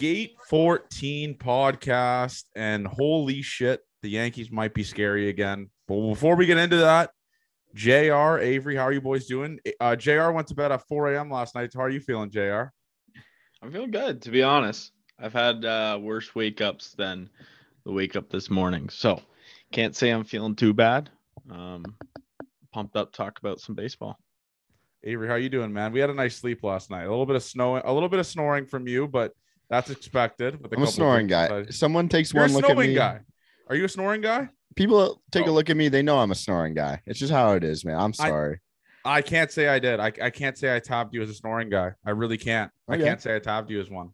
Gate 14 podcast, and holy shit, the Yankees might be scary again. But before we get into that, JR, Avery, how are you boys doing? Uh, JR went to bed at 4 a.m. last night. How are you feeling, JR? I'm feeling good, to be honest. I've had uh, worse wake ups than the wake up this morning. So can't say I'm feeling too bad. Um, pumped up, talk about some baseball. Avery, how you doing, man? We had a nice sleep last night. A little bit of snowing, a little bit of snoring from you, but that's expected. I'm a snoring guy. Someone takes You're one look at snoring me. guy. Are you a snoring guy? People take Oh. a look at me. They know I'm a snoring guy. It's just how it is, man. I'm sorry. I can't say I did. I, I can't say I topped you as a snoring guy. I really can't. I can't say I topped you as one.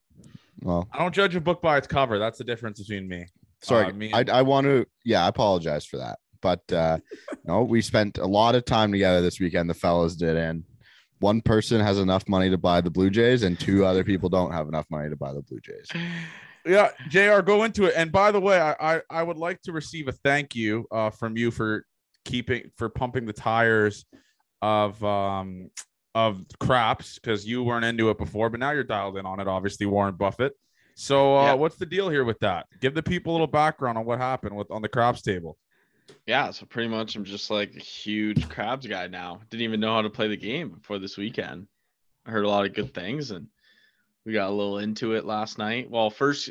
well, I don't judge a book by its cover. That's the difference between me. sorry. Uh, me I, I want to. Yeah, I apologize for that. But uh, no, we spent a lot of time together this weekend. The fellas did, and one person has enough money to buy the Blue Jays, and two other people don't have enough money to buy the Blue Jays. Yeah, Jr. Go into it. And by the way, I I, I would like to receive a thank you uh, from you for keeping for pumping the tires of um of craps because you weren't into it before, but now you're dialed in on it. Obviously, Warren Buffett. So uh, Yeah. what's the deal here with that? Give the people a little background on what happened with on the craps table. Yeah, so pretty much I'm just like a huge craps guy now. Didn't even know how to play the game before this weekend. I heard a lot of good things and we got a little into it last night. Well, first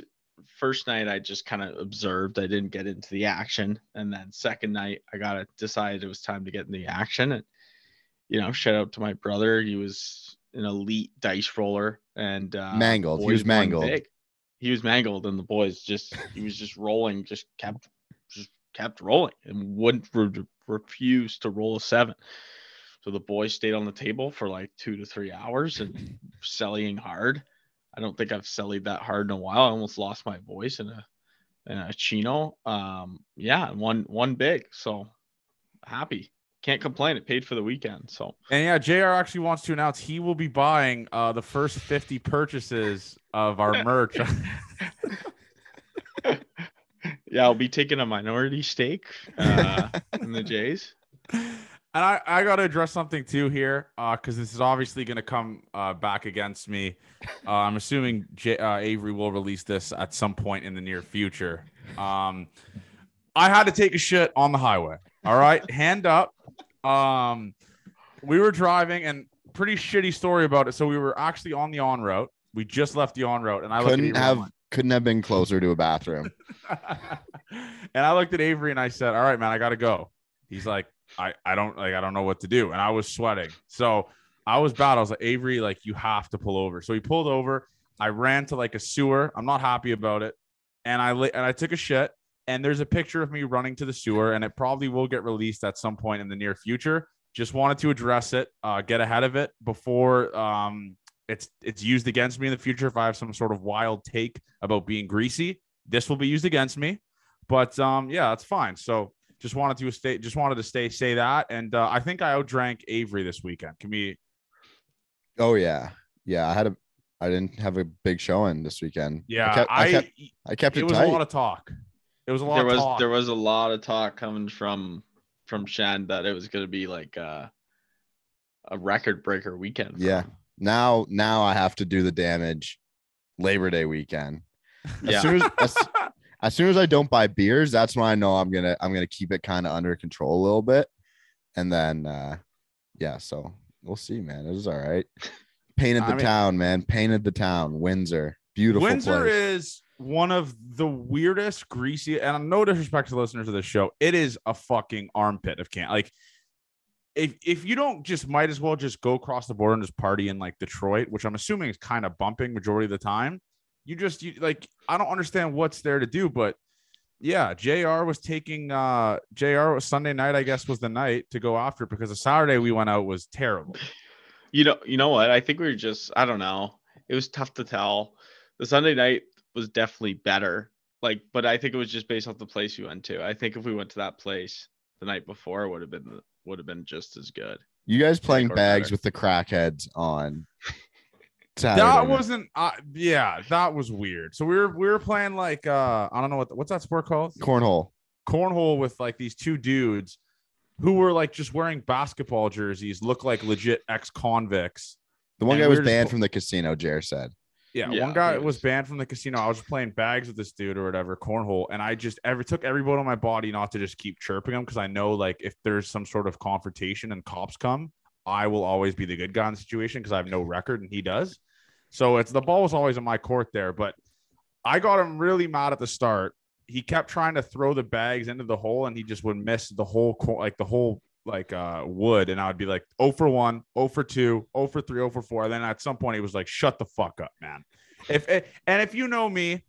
first night I just kind of observed. I didn't get into the action. And then second night I got to decided it was time to get in the action and you know, shout out to my brother. He was an elite dice roller and uh Mangled. He was mangled. He was mangled and the boys just he was just rolling, just kept just kept rolling and wouldn't re- refuse to roll a seven. So the boys stayed on the table for like two to three hours and selling hard. I don't think I've sellied that hard in a while. I almost lost my voice in a in a chino. Um, yeah, one one big. So happy. Can't complain. It paid for the weekend. So And yeah, Jr. actually wants to announce he will be buying uh, the first 50 purchases of our merch. yeah, I'll be taking a minority stake uh, in the Jays. And I, I got to address something too here, because this is obviously going to come uh, back against me. Uh, I'm assuming J- uh, Avery will release this at some point in the near future. Um, I had to take a shit on the highway. All right, hand up. Um, we were driving, and pretty shitty story about it. So we were actually on the on route. We just left the on route, and I looked Couldn't have couldn't have been closer to a bathroom. and I looked at Avery and I said, "All right, man, I got to go." He's like, "I I don't like I don't know what to do," and I was sweating. So I was bad. I was like, "Avery, like you have to pull over." So he pulled over. I ran to like a sewer. I'm not happy about it, and I and I took a shit. And there's a picture of me running to the sewer, and it probably will get released at some point in the near future. Just wanted to address it, uh, get ahead of it before um, it's it's used against me in the future. If I have some sort of wild take about being greasy, this will be used against me. But um, yeah, that's fine. So just wanted to stay, just wanted to stay say that, and uh, I think I outdrank Avery this weekend. Can we? Oh yeah, yeah. I had a. I didn't have a big showing this weekend. Yeah, I kept. I, I. kept, I kept it it, was tight. a lot of talk. It was a lot there of was talk. there was a lot of talk coming from from Shan that it was going to be like uh, a record breaker weekend. Yeah. him. Now, now I have to do the damage. Labor Day weekend. As Yeah. soon as, as as soon as I don't buy beers, that's when I know I'm gonna I'm gonna keep it kind of under control a little bit, and then uh yeah, so we'll see, man. It was all right. Painted I the mean- town, man. Painted the town. Windsor, beautiful Windsor place. is one of the weirdest, greasy, and no disrespect to listeners of this show, it is a fucking armpit of can. Like, if if you don't just might as well just go across the border and just party in like Detroit, which I'm assuming is kind of bumping majority of the time. You just you like I don't understand what's there to do, but yeah, JR was taking uh JR was Sunday night, I guess was the night to go after because the Saturday we went out was terrible. You know, you know what? I think we were just I don't know. It was tough to tell. The Sunday night was definitely better. Like, but I think it was just based off the place we went to. I think if we went to that place the night before, it would have been would have been just as good. You guys playing or bags better. with the crackheads on Saturday. That wasn't uh, yeah, that was weird. So we were we were playing like uh I don't know what what's that sport called? cornhole. Cornhole with like these two dudes who were like just wearing basketball jerseys, look like legit ex-convicts. The one And guy was were just banned from the casino, Jer said. Yeah, Yeah, one guy was banned from the casino. I was playing bags with this dude or whatever, cornhole, and I just ever took every bone on my body not to just keep chirping him because I know like if there's some sort of confrontation and cops come, I will always be the good guy in the situation because I have no record and he does. So it's the ball was always in my court there, but I got him really mad at the start. He kept trying to throw the bags into the hole and he just would miss the whole like the whole like uh wood and I would be like 0 for one, oh for two, oh for three, oh for 4. And then at some point he was like shut the fuck up, man. If it, and if you know me,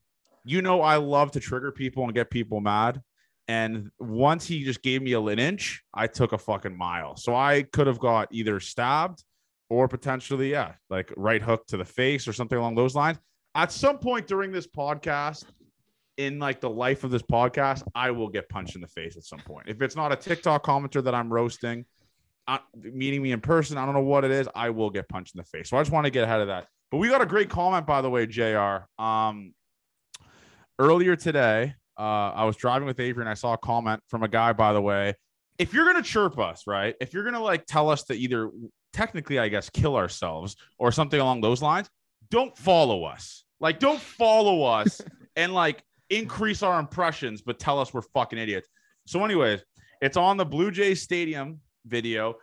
you know I love to trigger people and get people mad. And once he just gave me a inch, I took a fucking mile. So I could have got either stabbed or potentially, yeah, like right hook to the face or something along those lines. At some point during this podcast, in like the life of this podcast, I will get punched in the face at some point. If it's not a TikTok commenter that I'm roasting, uh, meeting me in person, I don't know what it is, I will get punched in the face. So I just want to get ahead of that. But we got a great comment, by the way, Jr. Um, earlier today, uh, I was driving with Avery and I saw a comment from a guy, by the way. If you're gonna chirp us, right? If you're gonna like tell us to either technically, I guess, kill ourselves or something along those lines, don't follow us. Like, don't follow us and like increase our impressions, but tell us we're fucking idiots. So, anyways, it's on the Blue Jays Stadium video.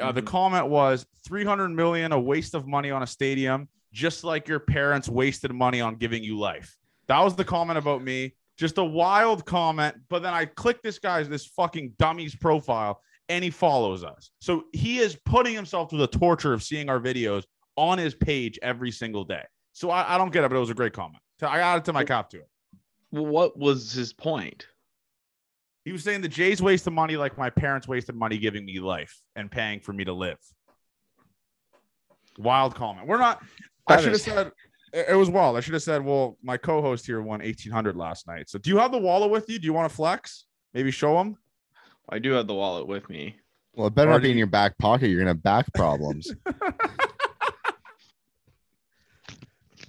Uh, the Mhm. comment was 300 million, a waste of money on a stadium, just like your parents wasted money on giving you life. That was the comment about me. Just a wild comment. But then I click this guy's, this fucking dummy's profile, and he follows us. So he is putting himself through the torture of seeing our videos on his page every single day. So I, I don't get it, but it was a great comment. So I added to my cap to it. Well, what was his point? He was saying the Jays waste wasted money like my parents wasted money giving me life and paying for me to live. Wild comment. We're not. I should have said it it was wild. I should have said, well, my co-host here won eighteen hundred last night. So do you have the wallet with you? Do you want to flex? Maybe show him. I do have the wallet with me. Well, it better Or not do be in your back pocket. You're gonna have back problems.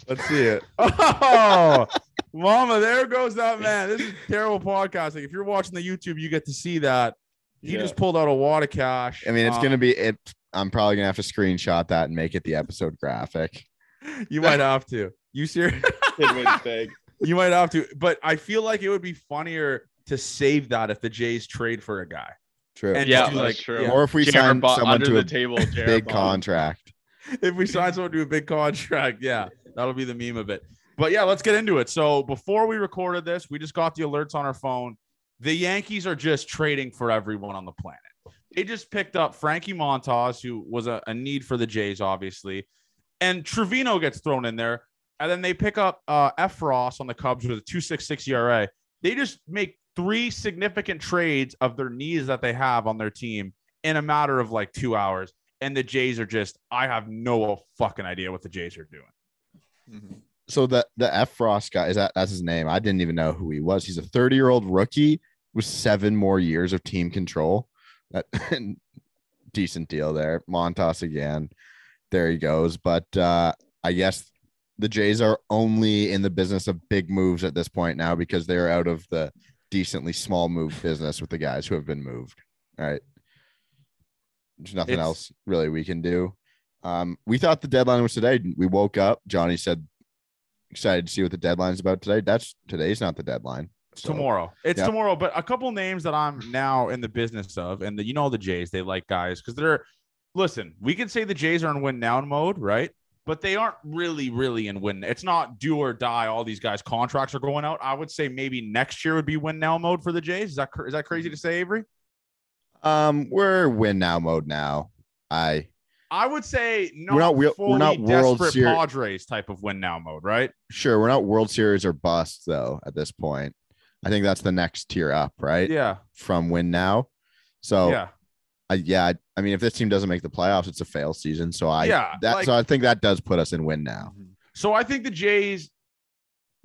Let's see it. Oh, mama, there goes that man. This is terrible podcasting. If you're watching the YouTube, you get to see that. He Yeah. just pulled out a wad of cash. I mean, it's Um, gonna be it. I'm probably gonna have to screenshot that and make it the episode graphic. You might have to. You serious? Kid wins big. You might have to, but I feel like it would be funnier to save that if the Jays trade for a guy. True. And Yeah, that's like, true. yeah. Or if we JR sign bought someone under to the a table, JR big bought- contract. If we sign someone to a big contract, yeah, that'll be the meme of it. But yeah, let's get into it. So before we recorded this, we just got the alerts on our phone. The Yankees are just trading for everyone on the planet. They just picked up Frankie Montas, who was a, a need for the Jays, obviously, and Trevino gets thrown in there. And then they pick up uh, Effross on the Cubs with a 2.66 ERA. They just make three significant trades of their needs that they have on their team in a matter of like two hours. And the Jays are just, I have no fucking idea what the Jays are doing. Mhm. So the the Effross guy is that that's his name. I didn't even know who he was. He's a 30 year old rookie with seven more years of team control. That decent deal there. Montas again. There he goes. But uh I guess the Jays are only in the business of big moves at this point now because they're out of the decently small move business with the guys who have been moved. All right. There's nothing It's- else really we can do. Um, we thought the deadline was today. We woke up. Johnny said excited to see what the deadline's about today. That's today's not the deadline. So, tomorrow. It's yeah. tomorrow, but a couple names that I'm now in the business of, and the, you know the Jays, they like guys because they're listen. We can say the Jays are in win now mode, right? But they aren't really, really in win. It's not do or die. All these guys' contracts are going out. I would say maybe next year would be win now mode for the Jays. Is that is that crazy to say, Avery? Um, we're win now mode now. I I would say not. We're not wi- fully we're not World desperate Seri- Padres type of win now mode, right? sure we're not World Series or bust though at this point. I think that's the next tier up, right? Yeah, From win now. So yeah. I, yeah, I, I mean, if this team doesn't make the playoffs, it's a fail season. So I Yeah, that like- so I think that does put us in win now. Mm-hmm. So I think the Jays,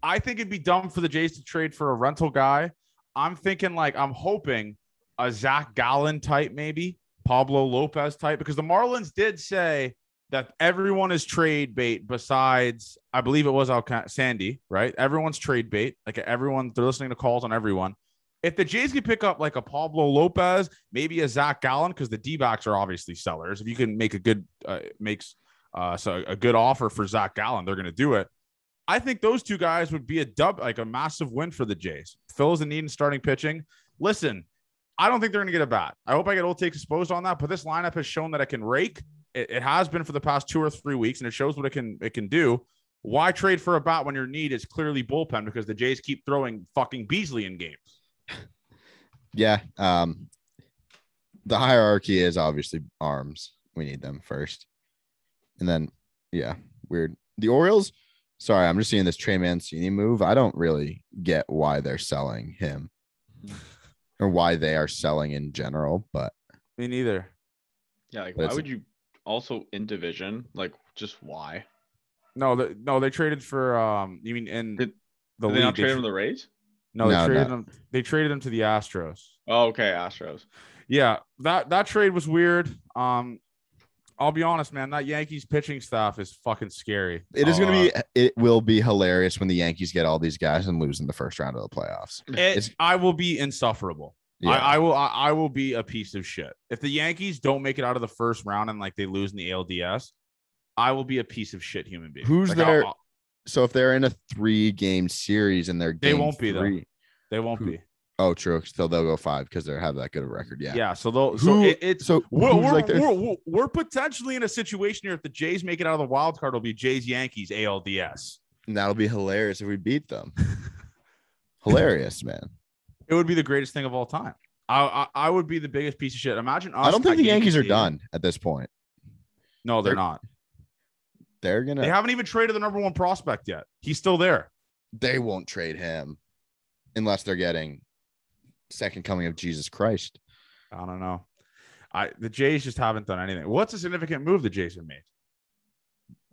I think it'd be dumb for the Jays to trade for a rental guy. I'm thinking like I'm hoping a Zac Gallen type, maybe Pablo Lopez type, because the Marlins did say that everyone is trade bait besides I believe it was Alca- Sandy, right? Everyone's trade bait. Like everyone, they're listening to calls on everyone. If the Jays could pick up like a Pablo Lopez, maybe a Zac Gallen, because the D backs are obviously sellers. If you can make a good uh, makes uh, so a good offer for Zac Gallen, they're going to do it. I think those two guys would be a dub, like a massive win for the Jays. Phil is in need in starting pitching. Listen, I don't think they're going to get a bat. I hope I get old takes exposed on that. But this lineup has shown that it can rake. It, it has been for the past two or three weeks, and it shows what it can it can do. Why trade for a bat when your need is clearly bullpen because the Jays keep throwing fucking Beasley in games? Yeah. Um, the hierarchy is obviously arms. We need them first. And then, yeah, weird. The Orioles, sorry, I'm just seeing this Trey Mancini move. I don't really get why they're selling him or why they are selling in general, but Me neither. Yeah, like But why would you also in division? Like just why? No, the, no, they traded for um. You mean in Did- the Did they league? not they trade tr- him to the Rays? no, they No, traded no. them. They traded them to the Astros. Oh, okay, Astros. Yeah, that that trade was weird. Um, I'll be honest, man. That Yankees pitching staff is fucking scary. it is going Uh, to be, it will be hilarious when the Yankees get all these guys and lose in the first round of the playoffs. It, it's- I will be insufferable. Yeah. I, I will. I, I will be a piece of shit if the Yankees don't make it out of the first round and like they lose in the ALDS. I will be a piece of shit human being. Who's Like, there- I'll- I'll- so if they're in a three game series and they're They won't be, though. they won't Who- be. Oh, true. So they'll go five because they have that good a record. Yeah. Yeah. so they'll. Who, So it, it's so We're, who's we're, like their- we're, we're, we're potentially in a situation here. If the Jays make it out of the wild card, it'll be Jays Yankees ALDS. and that'll be hilarious if we beat them. hilarious, man. It would be the greatest thing of all time. I, I I would be the biggest piece of shit. Imagine us I don't think the Yankees are done at this point. No, they're They're- not. They're gonna. They haven't even traded the number one prospect yet. He's still there. they won't trade him unless they're getting second coming of Jesus Christ. I don't know. I the Jays just haven't done anything. What's a significant move the Jays have made?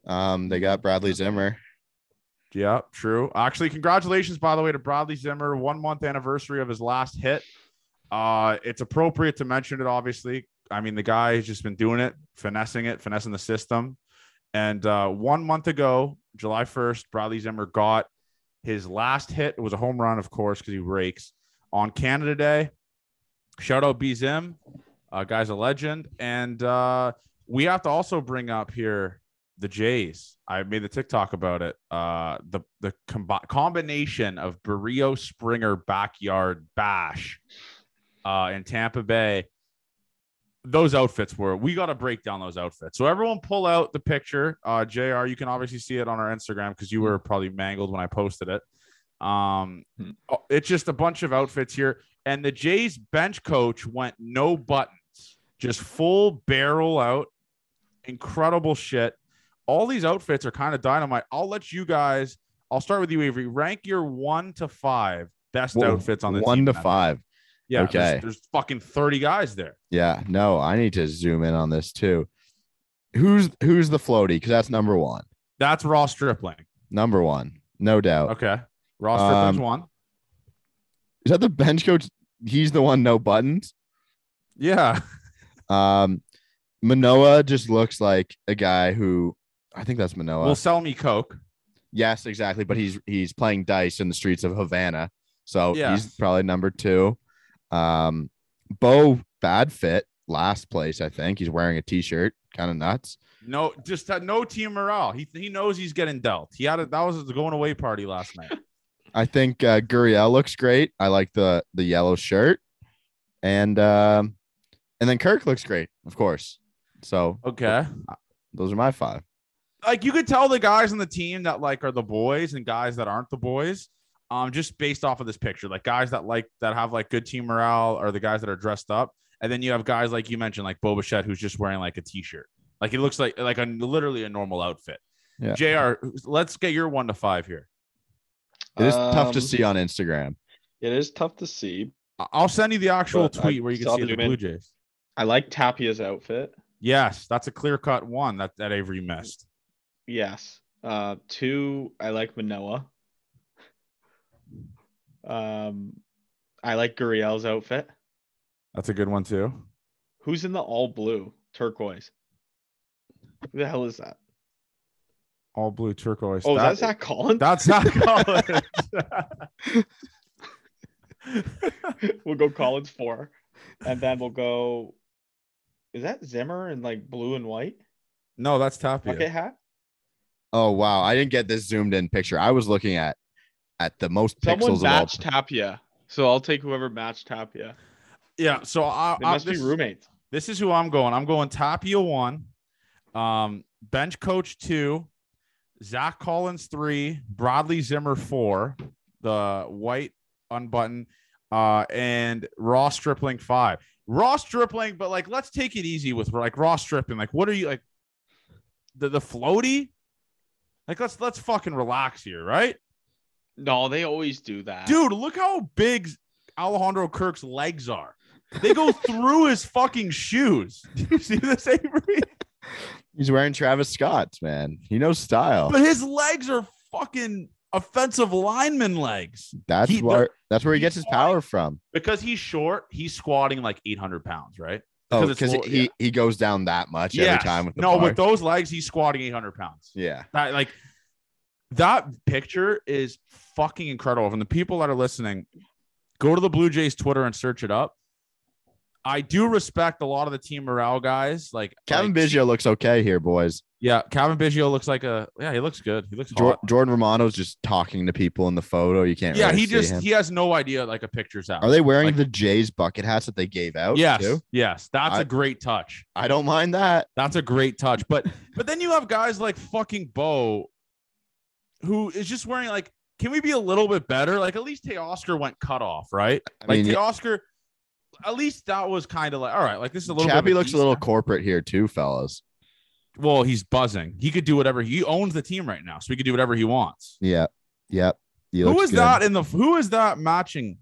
Um, they got Bradley Zimmer. Yeah, true. Actually, congratulations, by the way, to Bradley Zimmer. One month anniversary of his last hit. Uh, it's appropriate to mention it, obviously. I mean, the guy has just been doing it, finessing it, finessing the system. And uh, one month ago, July 1st, Bradley Zimmer got his last hit. It was a home run, of course, because he rakes on Canada Day. Shout out B Zim. Uh, guy's a legend. And uh, we have to also bring up here the Jays. I made the TikTok about it. Uh, the the combi- combination of Barrio Springer backyard bash uh, in Tampa Bay. Those outfits were. We got to break down those outfits. So everyone, pull out the picture. Uh, Jr. You can obviously see it on our Instagram because you were probably mangled when I posted it. Um, Hmm. oh, it's just a bunch of outfits here, and the Jays bench coach went no buttons, just full barrel out. Incredible shit all these outfits are kind of dynamite. I'll let you guys. I'll start with you, Avery. Rank your one to five best Whoa, outfits on the one to then. five. Yeah, Okay. There's, there's fucking thirty guys there. Yeah, no, I need to zoom in on this too. Who's who's the floaty? Because that's number one. That's Ross Stripling. Number one, no doubt. Okay, Ross Stripling's Um, one. Is that the bench coach? He's the one, no buttons. Yeah, Um, Manoah just looks like a guy who I think that's Manoah. will sell me coke. yes, exactly. But he's he's playing dice in the streets of Havana, so Yeah. he's probably number two. Um, Bo bad fit, last place. I think he's wearing a t-shirt, kind of nuts. No, just had no team morale. He he knows he's getting dealt. He had a that was his going away party last night. I think uh, Gurriel looks great. I like the the yellow shirt, and um, and then Kirk looks great, of course. So Okay, those are my five. like you could tell the guys on the team that like are the boys and guys that aren't the boys um just based off of this picture like guys that like that have like good team morale are the guys that are dressed up and then you have guys like you mentioned like Boba Fett who's just wearing like a t-shirt like it looks like like a literally a normal outfit Yeah. jr let's get your one to five here It is tough to Um, see on Instagram. It is tough to see. I- i'll send you the actual But I tweet where you can see the the blue jays I like Tapia's outfit. yes that's a clear-cut one that that avery missed Yes. Uh, two. I like Manoah. Um, I like Gurriel's outfit. that's a good one too Who's in the all blue turquoise? Who the hell is that? All blue turquoise Oh, That- that's not Collins. that's not Collins. we'll go Collins four, and then we'll go. Is that Zimmer in like blue and white no that's Tapia. bucket hat? Oh wow, I didn't get this zoomed in picture. I was looking at at the most Someone pixels of all. Tapia, so I'll take whoever matched Tapia. Yeah. So I, They I must this, be roommates. this is who I'm going. I'm going Tapia one, um, bench coach two, Zack Collins three, Bradley Zimmer four, the white unbutton, uh, and Ross Stripling five. Ross Stripling, but like let's take it easy with like Ross Stripling. Like, what are you like? The the floaty? Like let's let's fucking relax here, right? No, they always do that. Dude, look how big Alejandro Kirk's legs are. They go through his fucking shoes. Do you see this, Avery? He's wearing Travis Scott's, man. He knows style. But his legs are fucking offensive lineman legs. That's he- where that's where he gets his power from. Because he's short, he's squatting like 800 pounds, right? Oh, Because it's because he, yeah. he goes down that much Yes. every time with the no, bar. with those legs, he's squatting 800 pounds. yeah. That, like that picture is fucking incredible. And the people that are listening, go to the Blue Jays Twitter and search it up. I do respect a lot of the team morale guys. Like Kevin like, Biggio looks okay here, boys. Yeah, Cavan Biggio looks like a yeah, he looks good. He looks Jor- hot. Jordan Romano's just talking to people in the photo. You can't. Yeah, really he just him. he has no idea like a picture's out. Are they wearing like- the Jays bucket hats that they gave out? Yes, too? yes, that's a I- great touch. I don't mind that. That's a great touch. But but then you have guys like fucking Bo, who is just wearing like. Can we be a little bit better? Like at least Teoscar went cut off, right? I Like mean, Teoscar, at least that was kind of like all right. Like this is a little. bit Chappie of looks a little decent- corporate here too, fellas. Well, he's buzzing. He could do whatever. He owns the team right now, so he could do whatever he wants. Yeah. Yep. He Who looks is good. that in the? Who is that matching?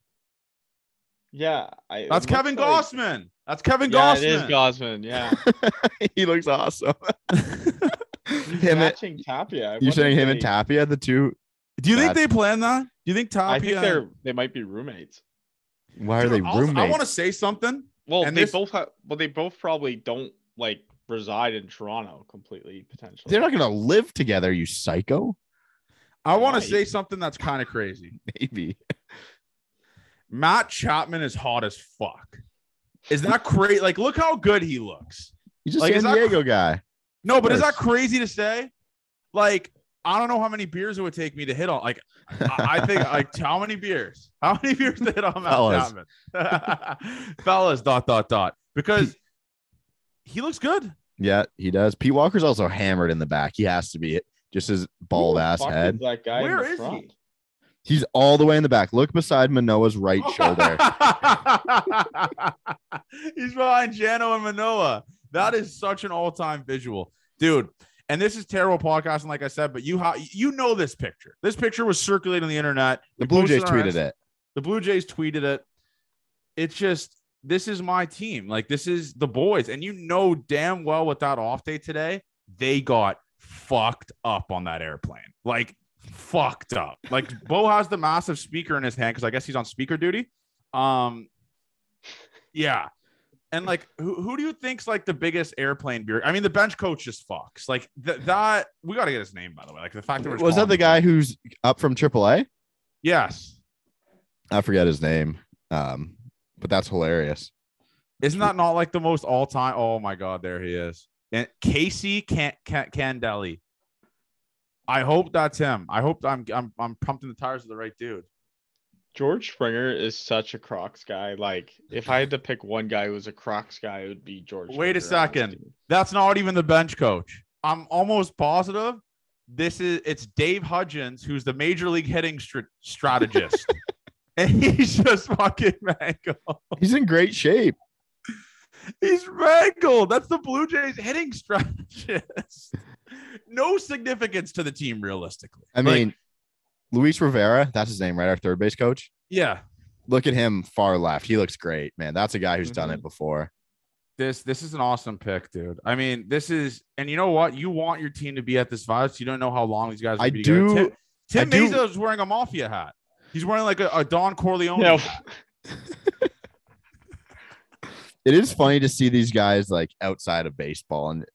Yeah, I, That's Kevin like- Gausman. That's Kevin Yeah, it is Gausman. Gausman. Yeah, he looks awesome. He's him and, Tapia. I you're saying if him and Tapia, the two. Do you think they plan that? Do you think Tapia? I think they're they might be roommates. Why are they also, roommates? I want to say something. Well, And they this- both have, well, they both probably don't like reside in Toronto completely potentially. They're not gonna live together, you psycho. I want to say something that's kind of crazy. Maybe. Matt Chapman is hot as fuck. Is that crazy? Like, look how good he looks. He's a Like, is San that Diego guy. No, but is that crazy to say? Like, I don't know how many beers it would take me to hit on. Like, I, I think like how many beers? How many beers to hit on Matt Fellas. Chapman? Fellas, dot dot dot. Because he looks good. Yeah, he does. Pete Walker's also hammered in the back. He has to be it. Just his bald the ass head. is That guy in Where the is he? He's all the way in the back. Look beside Manoah's right shoulder. He's behind Jano and Manoah. That is such an all-time visual, dude. And this is terrible podcasting, like I said, but you ha- you know this picture. This picture was circulating on the internet. The Blue Jays tweeted it. The Blue Jays tweeted it. It's just this is my team. Like this is the boys, and you know damn well with that off day today, they got fucked up on that airplane. Like fucked up. Like Bo has the massive speaker in his hand because I guess he's on speaker duty. Um, yeah. And like, who, who do you think's like the biggest airplane beer? I mean, the bench coach just fucks. Like th- that. We got to get his name by the way. Like the fact that we're Was that the guy who's up from AAA? Yes. I forget his name. Um, but that's hilarious. Isn't that not like the most all time? Oh my God, there he is. And Casey can can Candaele. I hope that's him. I hope I'm I'm I'm pumping the tires of the right dude. George Springer is such a Crocs guy. Like, if I had to pick one guy who was a Crocs guy, it would be George. Wait a Springer on this second. team. That's not even the bench coach. I'm almost positive this is it's Dave Hudgens who's the major league hitting str- strategist. and he's just fucking mangled. He's in great shape. He's mangled. That's the Blue Jays hitting strategist. no significance to the team realistically. I Like, mean, Luis Rivera, that's his name, right? Our third base coach. yeah. Look at him far left. He looks great, man. That's a guy who's done Mhm. it before. This this is an awesome pick, dude. I mean, this is and you know what? You want your team to be at this vibe. So you don't know how long these guys. Will I be together. do- Tim, Tim I Mayza is wearing a mafia hat. He's wearing like a, a Don Corleone. Yeah, hat. It is funny to see these guys like outside of baseball and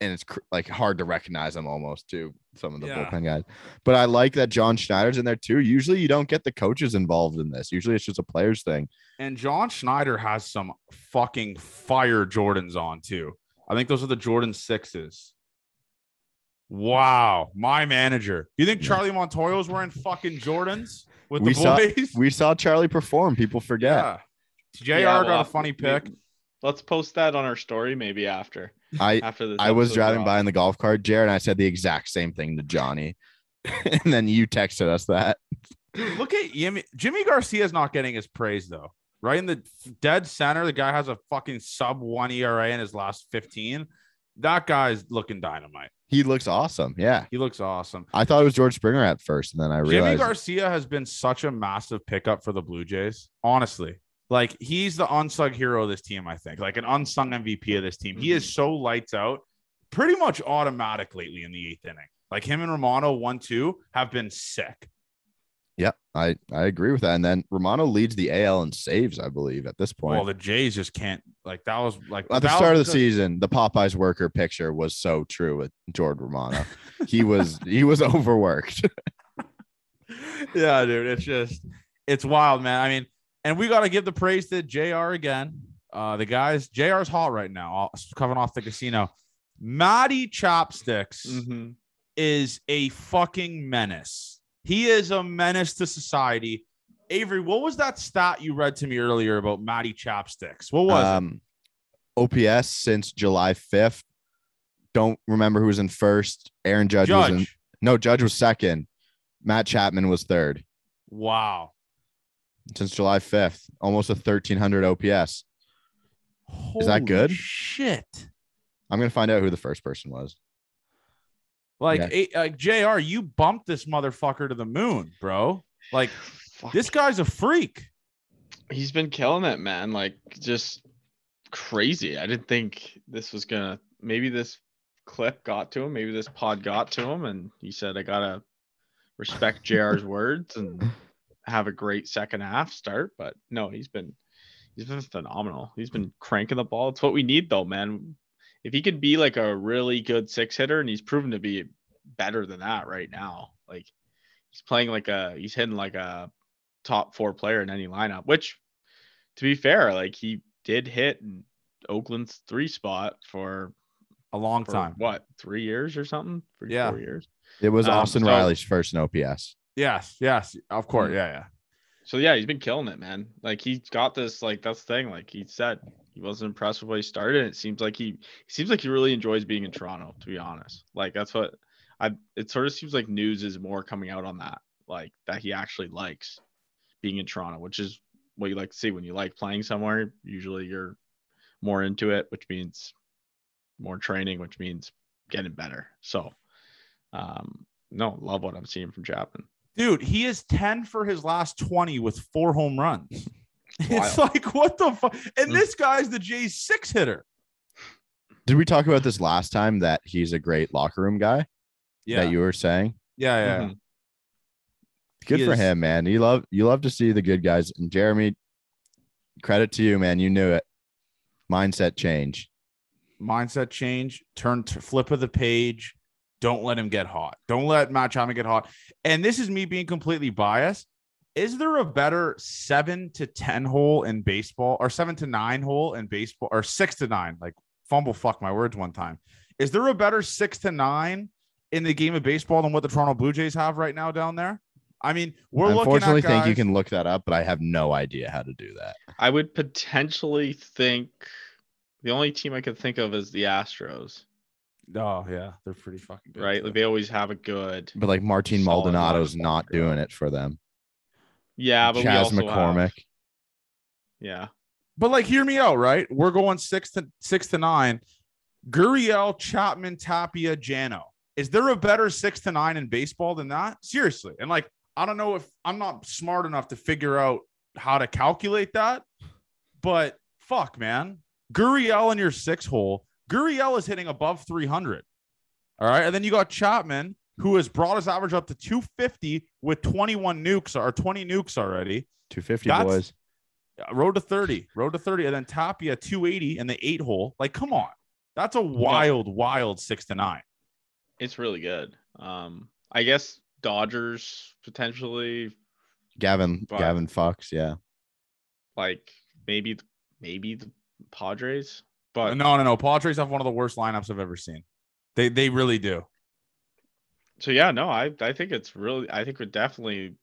and it's cr- like hard to recognize them almost too. Some of the Yeah. bullpen guys, but I like that John Schneider's in there too. Usually, you don't get the coaches involved in this. Usually, it's just a players thing. And John Schneider has some fucking fire Jordans on too. I think those are the Jordan sixes. Wow, my manager. You think Charlie Montoya was wearing fucking Jordans with We the saw- boys? We saw Charlie perform. People forget. yeah. Jr. Yeah, got a funny pick. Let's post that on our story maybe after I after this. I was episode driving by in the golf cart, Jared, and I said the exact same thing to Johnny. and then you texted us that. Dude, look at Yimi. Yimi Garcia's not getting his praise though. Right in the dead center, the guy has a fucking sub one ERA in his last 15. That guy's looking dynamite. He looks awesome. Yeah. He looks awesome. I thought it was George Springer at first, and then I realized Yimi Garcia has been such a massive pickup for the Blue Jays. Honestly, like he's the unsung hero of this team. I think, like an unsung MVP of this team. He is mm-hmm. so lights out, pretty much automatic lately in the eighth inning. Like him and Romano one two have been sick. yeah, I, I agree with that. And then Romano leads the AL in saves, I believe, at this point. Well, the Jays just can't. Like that was like at the start of the just- season, the Popeyes worker picture was so true with George Romano. he was he was overworked. yeah, dude. It's just it's wild, man. I mean, and we got to give the praise to JR again. Uh, the guys, JR's hot right now, all- coming off the casino. Matty Chopsticks Mhm. is a fucking menace. He is a menace to society. Avery, what was that stat you read to me earlier about Matty Chopsticks? What was it? um, OPS since July 5th. Don't remember who was in first. Aaron Judge, was in Judge. no Judge was second. Matt Chapman was third Wow. Since July 5th. Almost a 1300 OPS. Is that good? Shit. I'm gonna find out who the first person was. Like, Yeah. eh, like Jr. You bumped this motherfucker to the moon, bro. Like Fuck. this guy's a freak. he's been killing it, man. Like just crazy. I didn't think this was gonna. Maybe this clip got to him. Maybe this pod got to him, and he said, "I gotta respect Jr's words and have a great second half start." But no, he's been he's been phenomenal. He's been cranking the ball. It's what we need, though, man. If he could be like a really good six hitter, and he's proven to be better than that right now, like he's playing like a he's hitting like a top four player in any lineup, which to be fair, like he did hit in Oakland's three spot for, A long for time. what, three years or something? Three, Yeah. four years. It was Um, Austin so- Riley's first in OPS. Yes, yes, of course. Mm. Yeah, yeah. So yeah, he's been killing it, man. Like he's got this, like that's the thing. Like he said, he wasn't impressed with what he started. It seems like he, he seems like he really enjoys being in Toronto, to be honest. Like that's what I it sort of seems like news is more coming out on that, like that he actually likes being in Toronto, which is what you like to see when you like playing somewhere. Usually you're more into it, which means more training, which means getting better. So um no, love what I'm seeing from Chapman. Dude, he is 10 for his last 20 with four home runs. It's Wild. like, what the fuck? And Mm. this guy's the Jays six hitter. Did we talk about this last time that he's a great locker room guy Yeah. that you were saying? yeah, yeah. Mhm. Good He for is- him, man. You love you love to see the good guys. And Jeremy, credit to you, man. You knew it. Mindset change. Mindset change, turn to flip of the page. Don't let him get hot. Don't let Matt Chapman get hot. And this is me being completely biased. Is there a better seven to 10 hole in baseball or seven to nine hole in baseball or six to nine? Like fumble fuck my words one time. Is there a better six to nine in the game of baseball than what the Toronto Blue Jays have right now down there? I mean, we're I looking unfortunately at think you can look that up, but I have no idea how to do that. I would potentially think the only team I could think of is the Astros, Oh yeah, they're pretty fucking good. right? Like they always have a good. But like Martin Solid Maldonado's lineup. not doing it for them. Yeah, but we Chas also McCormick. Have, yeah, But like, hear me out, right? We're going six to six to nine. Gurriel, Chapman, Tapia, Jano. Is there a better six to nine in baseball than that? Seriously. And like, I don't know if I'm not smart enough to figure out how to calculate that, but fuck, man. Gurriel in your six hole. Gurriel is hitting above 300. All right. And then you got Chapman, who has brought his average up to 250 with 21 nukes or 20 nukes already. 250 That's- boys. Road to 30, road to 30, and then Tapia 280 in the eight hole. Like, come on. That's a wild, wild six to nine. it's really good. Um, I guess Dodgers potentially Gavin But- Gavin Lux, yeah. like maybe maybe the Padres, but no, no, no. Padres have one of the worst lineups I've ever seen. They they really do. So yeah, no, I I think it's really I think we're definitely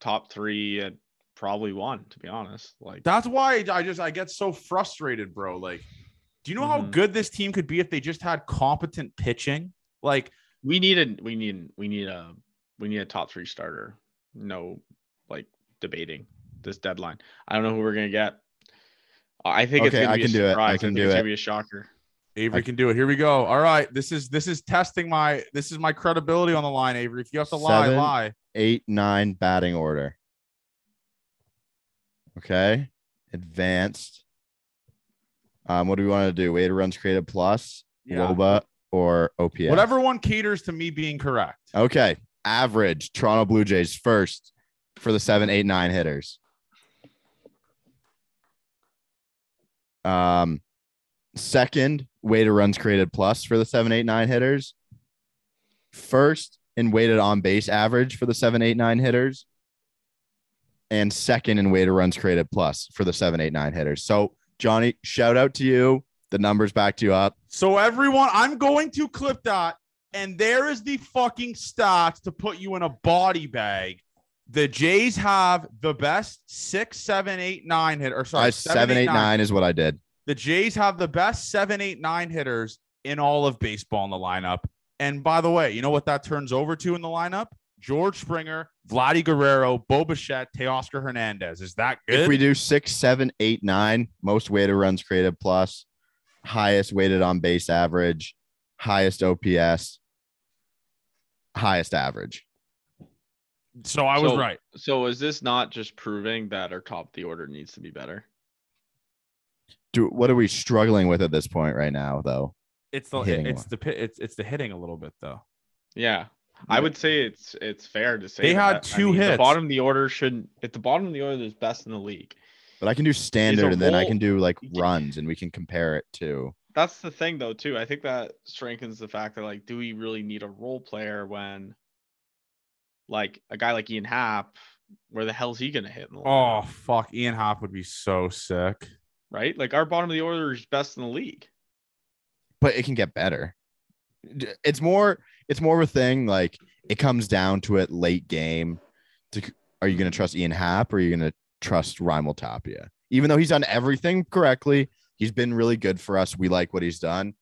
top three and probably one to be honest. Like That's why I just I get so frustrated, bro. Like, do you know how Mhm. good this team could be if they just had competent pitching? Like, we need a we need we need a we need a top three starter. No like debating this deadline. I don't know who we're gonna get. I think it's Okay, gonna I be can a do it. I can think do it's it. gonna be a shocker. Avery I- can do it. Here we go. All right, this is this is testing my this is my credibility on the line, Avery. If you have to lie, Seven. lie. Eight, nine batting order. Okay. Advanced. Um, what do we want to do? Weighted runs created plus, Yeah. WOBA, or OPS? Whatever one caters to me being correct. Okay. Average Toronto Blue Jays first for the seven, eight, nine hitters. Um, second, weighted runs created plus for the seven, eight, nine hitters. First in weighted on base average for the seven, eight, nine hitters. And second in weighted runs created plus for the seven, eight, nine hitters. So, Johnny, shout out to you. The numbers backed you up. So everyone, I'm going to clip that, and there is the fucking stats to put you in a body bag. The Jays have the best six, seven, eight, nine hit, or sorry, I, seven, eight, nine is what I did. The Jays have the best seven, eight, nine hitters in all of baseball in the lineup. And by the way, you know what that turns over to in the lineup? George Springer, Vladdy Guerrero, Bo Bichette, Teoscar Hernandez. Is that good? If we do six, seven, eight, nine, most weighted runs created plus, highest weighted on base average, highest OPS, highest average. So I was So- right. So is this not just proving that our top of the order needs to be better? Do what are we struggling with at this point right now, though? It's the Hitting it's one. the pi- it's it's the hitting a little bit though. Yeah. I would say it's it's fair to say They had that. I two mean, The hits. bottom of the order shouldn't at the bottom of the order is best in the league. But I can do standard and then I can do like runs and we can compare it to. That's the thing though too. I think that strengthens the fact that like, do we really need a role player when like a guy like Ian Happ, where the hell's he gonna hit in the Oh fuck, Ian Happ would be so sick. right? Like our bottom of the order is best in the league. But it can get better. It's more it's more of a thing like it comes down to it late game. To, are you going to trust Ian Happ or are you going to trust Raimel Tapia? Even though he's done everything correctly, he's been really good for us. We like what he's done.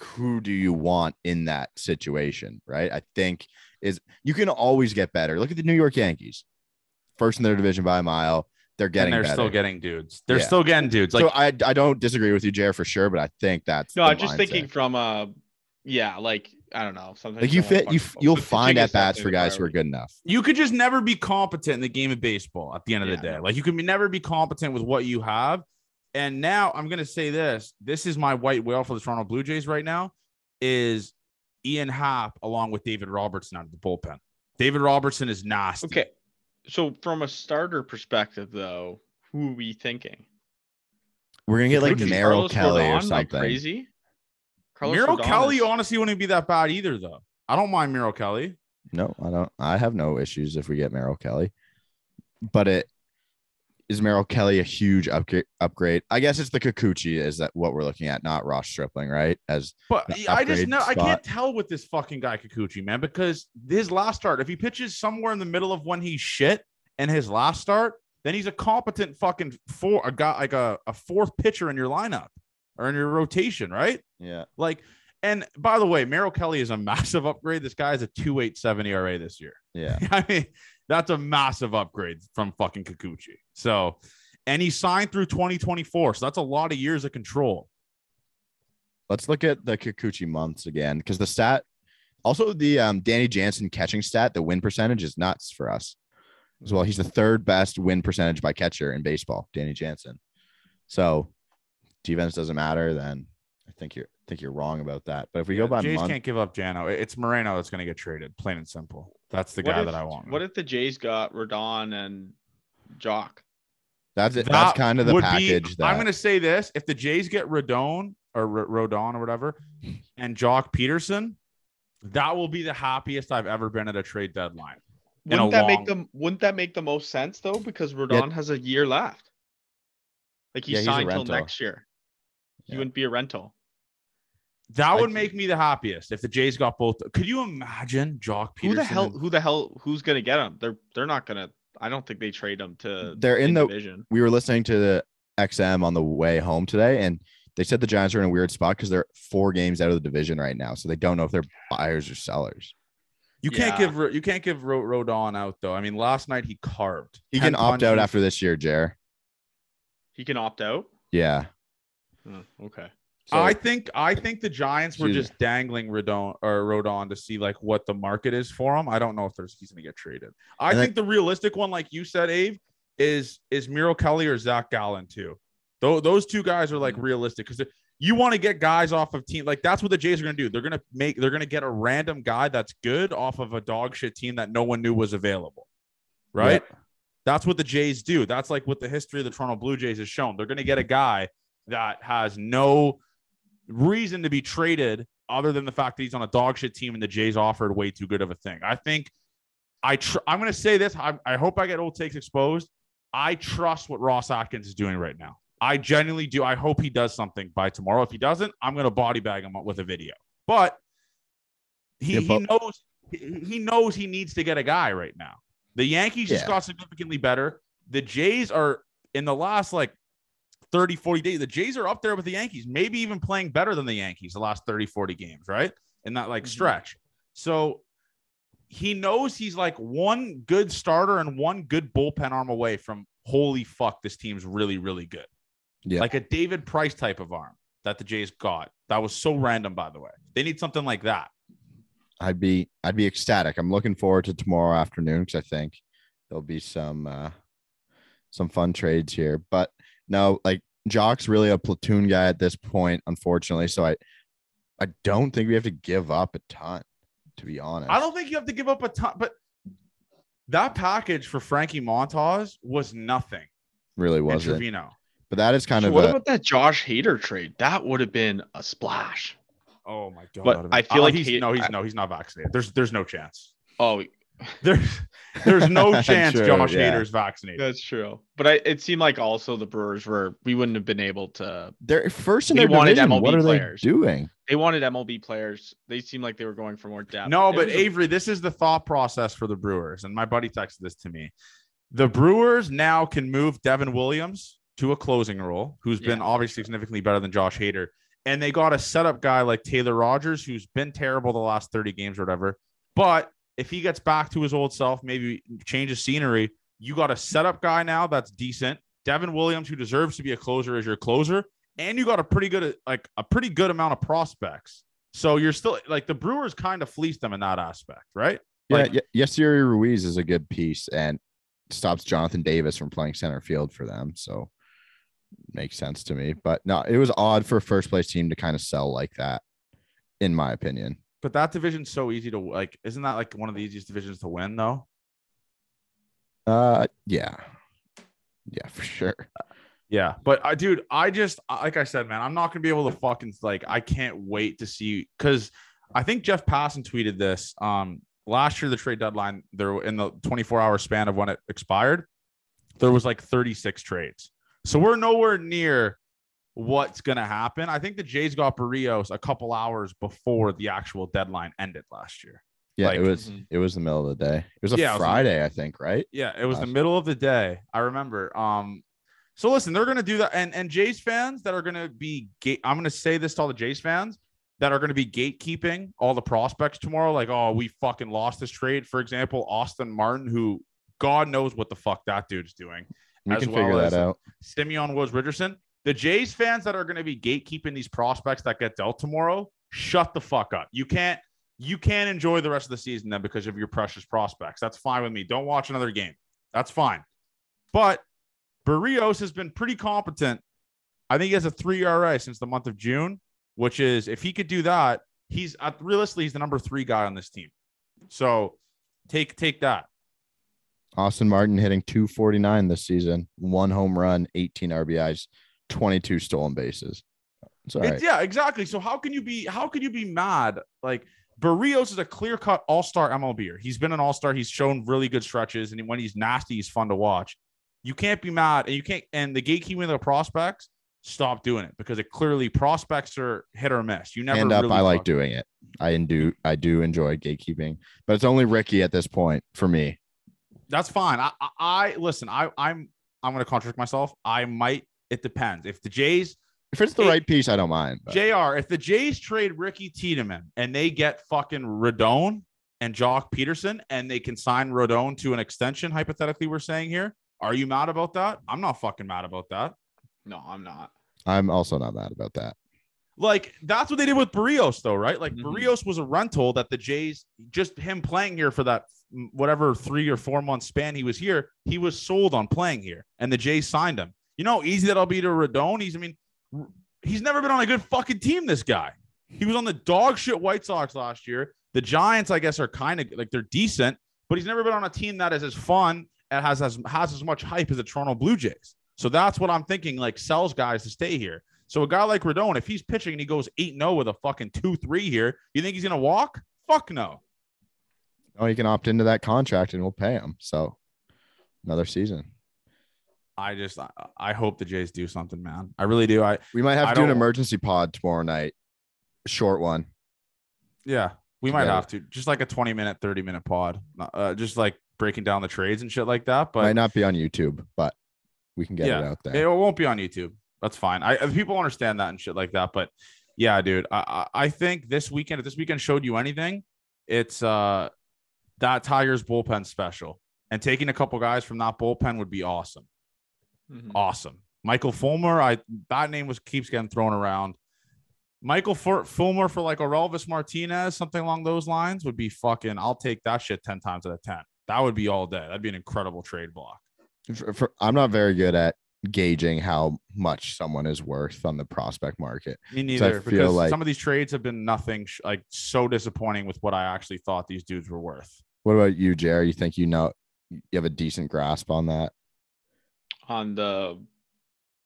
Who do you want in that situation? Right. I think is you can always get better. Look at the New York Yankees, first in their division by a mile. They're getting and they're better. still getting dudes. They're Yeah. still getting dudes. Like so I, I don't disagree with you, Jared, for sure, but I think that's No, I'm just mindset. thinking from uh yeah, like I don't know. Sometimes like you fit you you'll find pitching at bats for the guys who are good enough. you could just never be competent in the game of baseball at the end of the day. Like you can be- never be competent with what you have. And now I'm gonna say this: this is my white whale for the Toronto Blue Jays right now. Is Ian Happ along with David Robertson out of the bullpen? David Robertson is nasty. Okay. So from a starter perspective though, who are we thinking? We're gonna get like Is Merrill Carlos Kelly or something. Like crazy? Carlos Miro Rodon Kelly is- honestly wouldn't be that bad either, though. I don't mind Merrill Kelly. No, I don't. I have no issues if we get Merrill Kelly, but it is Merrill Kelly a huge upgrade. Upgrade. I guess it's the Kikuchi is that what we're looking at, not Ross Stripling, right? As But I just know I can't tell with this fucking guy Kikuchi, man, because his last start, if he pitches somewhere in the middle of when he's shit and his last start, then he's a competent fucking four a guy like a, a fourth pitcher in your lineup or in your rotation, right? yeah, Like, and by the way, Merrill Kelly is a massive upgrade. This guy is a 2.87 ERA this year. yeah. I mean, that's a massive upgrade from fucking Kikuchi. So, and he signed through 2024. So that's a lot of years of control. Let's look at the Kikuchi months again because the stat, also the um, Danny Jansen catching stat, the win percentage is nuts for us as well. He's the third best win percentage by catcher in baseball, Danny Jansen. So defense doesn't matter, then I think you're I think you're wrong about that. But if we Yeah, go by Jays month, can't give up Jano. It's Moreno that's going to get traded, plain and simple. That's the guy if- that I want. What if the Jays got Rodon and Joc? that's it. That That's kind of the would be- package. that I'm going to say this: if the Jays get Rodon or R- Rodon or whatever, and Joc Pederson, that will be the happiest I've ever been at a trade deadline. Wouldn't that long- make them wouldn't that make the most sense though? Because Rodon has a year left. Like he Yeah, signed till next year. He Yeah. wouldn't be a rental. That would make me the happiest if the Jays got both. Could you imagine Joc Pederson? Who the hell? Who the hell? Who's gonna get him? They're they're not gonna. I don't think they trade them to. They're in the- division. We were listening to the XM on the way home today, and they said the Giants are in a weird spot because they're four games out of the division right now, so they don't know if they're buyers or sellers. You can't give you can't give Ro- Rodon out though. I mean, last night he carved. He can opt out after this year, Jer. He can opt out. Yeah. Oh, okay. So I think I think the Giants were just dangling Rodon or Rodon to see like what the market is for him. I don't know if there's he's gonna get traded. I think the realistic one, like you said, Abe, is is Merrill Kelly or Zac Gallen too. Those those two guys are like Mm. realistic because you want to get guys off of team like that's what the Jays are gonna do. They're gonna make they're gonna get a random guy that's good off of a dog shit team that no one knew was available. Right? That's what the Jays do. That's like what the history of the Toronto Blue Jays has shown. They're going to get a guy that has no reason to be traded other than the fact that he's on a dog shit team and the Jays offered way too good of a thing. I think I tr- I'm going to say this. I, I hope I get old takes exposed. I trust what Ross Atkins is doing right now. I genuinely do. I hope he does something by tomorrow. If he doesn't, I'm going to body bag him with a video. But he, Yeah, he knows he, he knows he needs to get a guy right now. The Yankees just got significantly better. The Jays are in the last like 30, 40 days. The Jays are up there with the Yankees, maybe even playing better than the Yankees the last 30, 40 games, right? In that like Mhm. stretch. So he knows he's like one good starter and one good bullpen arm away from holy fuck, this team's really, really good. Yeah. Like a David Price type of arm that the Jays got. That was so random, by the way. They need something like that. I'd be I'd be ecstatic. I'm looking forward to tomorrow afternoon because I think there'll be some uh some fun trades here. But no, like Joc's really a platoon guy at this point, unfortunately. So I I don't think we have to give up a ton, to be honest. I don't think you have to give up a ton, but that package for Frankie Montas was nothing. really wasn't. Trevino. But that is kind So of what a, about that Josh Hader trade? That would have been a splash. Oh my god! But I feel Oh, like he's he- no, he's I- no, he's not vaccinated. There's there's no chance. Oh, There's there's no chance True, Josh yeah. Hader's vaccinated. that's true. But I, it seemed like also the Brewers were we wouldn't have been able to. they're first in They their wanted division. MLB What are players. they doing? They wanted MLB players. They seemed like they were going for more depth. No, It but was a- Avery, this is the thought process for the Brewers, and my buddy texted this to me. The Brewers now can move Devin Williams to a closing role, who's been Yeah. obviously significantly better than Josh Hader, and they got a setup guy like Taylor Rogers, who's been terrible the last thirty games or whatever. But if he gets back to his old self, maybe change of scenery, you got a setup guy now that's decent. Devin Williams, who deserves to be a closer, is your closer, and you got a pretty good like a pretty good amount of prospects. So you're still like the Brewers kind of fleeced them in that aspect, right? Like- yeah, yeah, Esteury Ruiz is a good piece and stops Jonathan Davis from playing center field for them. So makes sense to me. But no, it was odd for a first place team to kind of sell like that, in my opinion. But that division's so easy to like. Isn't that like one of the easiest divisions to win, though? Uh yeah. Yeah, for sure. Yeah, but I, dude, I just like I said, man, I'm not gonna be able to fucking like. I can't wait to see because I think Jeff Passan tweeted this. Um, last year the trade deadline, there in the 24 hour span of when it expired, there was like 36 trades. So we're nowhere near what's gonna happen. I think the Jays got Berrios a couple hours before the actual deadline ended last year. Yeah, Like- it was Mhm. it was the middle of the day. It was a Yeah, it was- Friday, I think, right? Yeah, it was the middle of the day. I remember. Um, so listen, they're gonna do that, and and Jays fans that are gonna be gate. I'm gonna say this to all the Jays fans that are gonna be gatekeeping all the prospects tomorrow. Like, oh, we fucking lost this trade. For example, Austin Martin, who God knows what the fuck that dude's doing. We As can well figure as- that out. Simeon Woods Richardson. The Jays fans that are going to be gatekeeping these prospects that get dealt tomorrow, shut the fuck up. You can't you can't enjoy the rest of the season then because of your precious prospects. That's fine with me. Don't watch another game. That's fine. But Berrios has been pretty competent. I think he has a three ERA since the month of June, which is if he could do that, he's uh, realistically he's the number three guy on this team. So take take that. Austin Martin hitting 249 this season, one home run, 18 RBIs, 22 stolen bases. Right. Yeah, exactly. So how can you be how can you be mad? Like Berrios is a clear cut all star MLBer. He's been an all star. He's shown really good stretches, and when he's nasty, he's fun to watch. You can't be mad, and you can't. And the gatekeeping of the prospects. stop doing it because it clearly prospects are hit or miss. You never Hand up, really I like doing it. I do I do enjoy gatekeeping, but it's only Ricky at this point for me. That's fine. I, I, I listen. I, I'm I'm going to contradict myself. I might. It depends. If the Jays If it's the Hey, right piece, I don't mind. but- Jr. If the Jays trade Ricky Tiedemann and they get fucking Rodon and Joc Pederson and they can sign Rodon to an extension, hypothetically, we're saying here, are you mad about that? I'm not fucking mad about that. No, I'm not. I'm also not mad about that. Like that's what they did with Berrios, though, right? Like Mhm. Berrios was a rental that the Jays, just him playing here for that whatever three or four month span he was here, he was sold on playing here, and the Jays signed him. You know easy that'll be to Rodon. He's, I mean, he's never been on a good fucking team. This guy, he was on the dog shit White Sox last year. The Giants, I guess, are kind of like they're decent, but he's never been on a team that is as fun and has as has as much hype as the Toronto Blue Jays. So that's what I'm thinking. Like sells guys to stay here. So a guy like Rodon, if he's pitching and he goes 8 0 with a fucking 2 3 here, you think he's to walk? Fuck no. Oh, you can opt into that contract and we'll pay him. So another season. I just, I, I hope the Jays do something, man. I really do. I, We might have I to do an emergency pod tomorrow night. Short one. yeah, we might have to. Just like a 20 minute, 30 minute pod. Uh, just like breaking down the trades and shit like that. But might not be on YouTube, but we can get it out there. it won't be on YouTube. That's fine. I people understand that and shit like that. But yeah, dude, I, I I think this weekend, if this weekend showed you anything, it's uh that Tigers bullpen special. And taking a couple guys from that bullpen would be awesome. Mhm. awesome. Michael Fulmer, I that name was keeps getting thrown around. Michael Fur- Fulmer for like Orelvis Martinez, something along those lines would be fucking. I'll take that shit ten times out of ten. That would be all day. That'd be an incredible trade block. For- for- I'm not very good at gauging how much someone is worth on the prospect market. Me I neither, feel because like- some of these trades have been nothing sh- like so disappointing with what I actually thought these dudes were worth. What about you, Jerry? You think you know you have a decent grasp on that? On the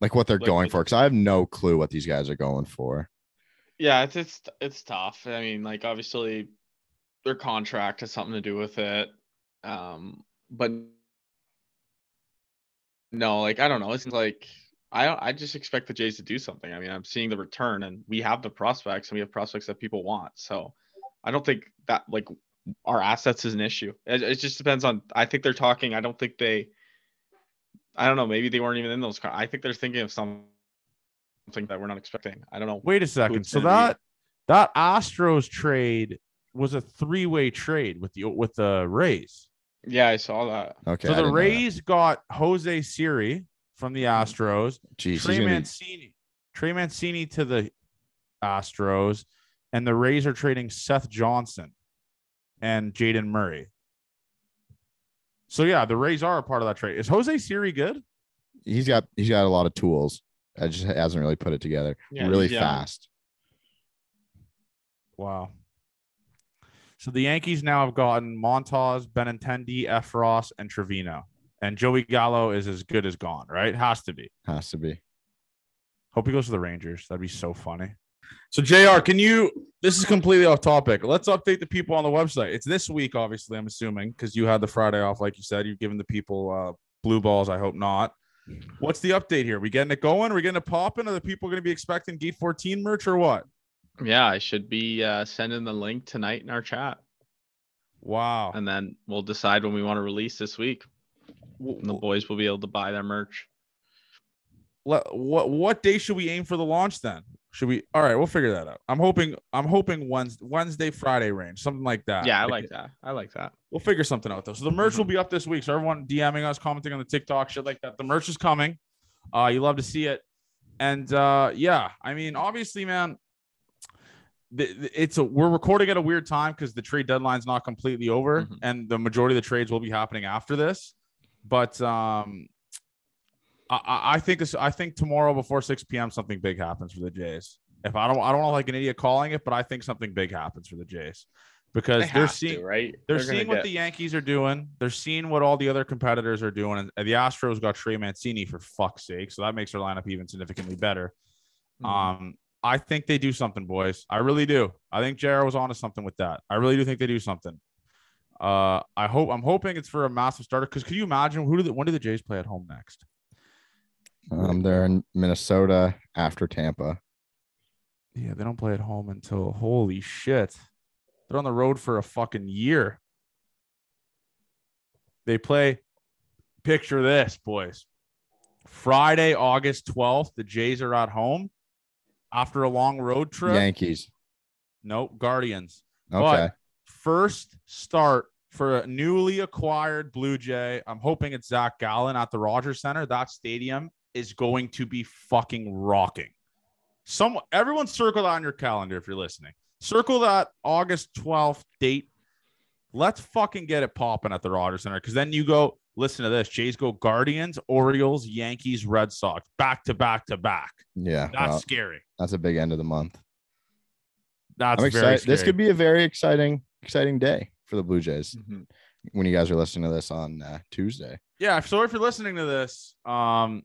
Like what they're Like going for? Because I have no clue what these guys are going for. yeah, it's it's it's tough. I mean, like obviously their contract has something to do with it. Um, but no, like I don't know. It's like I I just expect the Jays to do something. I mean, I'm seeing the return, and we have the prospects, and we have prospects that people want. So I don't think that like our assets is an issue. It, it just depends on. I think they're talking. I don't think they. I don't know. Maybe they weren't even in those. con- I think they're thinking of some- something that we're not expecting. I don't know. Wait a second. So gonna that that Astros trade was a three way trade with the with the Rays. Yeah, I saw that. Okay. so I the didn't know that. Rays got Jose Siri from the mm-hmm. Astros, Jeez, Trey gonna be- Mancini, Trey Mancini to the Astros, and the Rays are trading Seth Johnson and Jaden Murray. So yeah, the Rays are a part of that trade. Is Jose Siri good? he's got he's got a lot of tools. I just hasn't really put it together. Yeah, really he's young. fast. Wow. So the Yankees now have gotten Montas, Benintendi, Effross, and Trevino. And Joey Gallo is as good as gone, right? Has to be. Has to be. Hope he goes to the Rangers. That'd be so funny. So JR, can you this is completely off topic. Let's update the people on the website. It's this week, obviously, I'm assuming, because you had the Friday off, like you said. You've given the people uh blue balls. I hope not. What's the update here? we getting it going? Are we getting it popping? Are the people going to be expecting Gate 14 merch or what? Yeah, I should be uh, sending the link tonight in our chat, Wow. and then we'll decide when we want to release this week. And the boys will be able to buy their merch. Let, what what day should we aim for the launch then? Should we? All right, we'll figure that out. I'm hoping I'm hoping Wednesday, Wednesday Friday range, something like that. Yeah, I like that. I like that. We'll figure something out though. So the merch will be up this week. So everyone DMing us, commenting on the TikTok, shit like that. The merch is coming. Uh, you love to see it, and uh, yeah, I mean, obviously, man, th- th- it's a we're recording at a weird time because the trade deadline's not completely over, Mhm. and the majority of the trades will be happening after this. But um, I- I, think this. I think tomorrow before six p.m. something big happens for the Jays. If I don't, I don't know like an idiot calling it, but I think something big happens for the Jays because They they're have to, seeing right. they're, gonna seeing what get- the Yankees are doing. They're seeing what all the other competitors are doing. And the Astros got Trey Mancini for fuck's sake. So that makes their lineup even significantly better. Mhm. Um, I think they do something, boys. I really do. I think Jared was onto something with that. I really do think they do something. Uh, I hope I'm hoping it's for a massive starter. Because could you imagine who do the, when do the Jays play at home next? Um, they're in Minnesota after Tampa. Yeah, they don't play at home until holy shit. They're on the road for a fucking year. They play, picture this, boys. Friday, August 12th, the Jays are at home after a long road trip. Yankees. Nope, Guardians. Okay. But first start for a newly acquired Blue Jay. I'm hoping it's Zac Gallen at the Rogers Center. That stadium is going to be fucking rocking. Some everyone circle that on your calendar if you're listening. Circle that August 12th date. Let's fucking get it popping at the Rogers Center because then you go listen to this. Jays go Guardians, Orioles, Yankees, Red Sox back to back to back. yeah. That's well, scary. that's a big end of the month. That's I'm very excited. This could be a very exciting, exciting day for the Blue Jays Mhm. when you guys are listening to this on uh, Tuesday. yeah so if you're listening to this um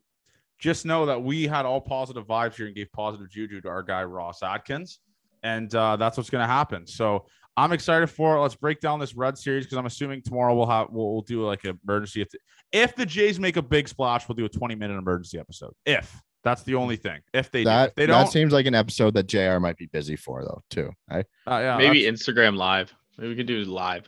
just know that we had all positive vibes here and gave positive juju to our guy ross atkins and uh that's what's going to happen so i'm excited for it let's break down this red series because i'm assuming tomorrow we'll have we'll, we'll do like an emergency if the, if the jays make a big splash we'll do a 20 minute emergency episode if that's the only thing if they do. That if they don't that seems like an episode that Jr. might be busy for though too. Right? uh, yeah Maybe Instagram live. Maybe we can do live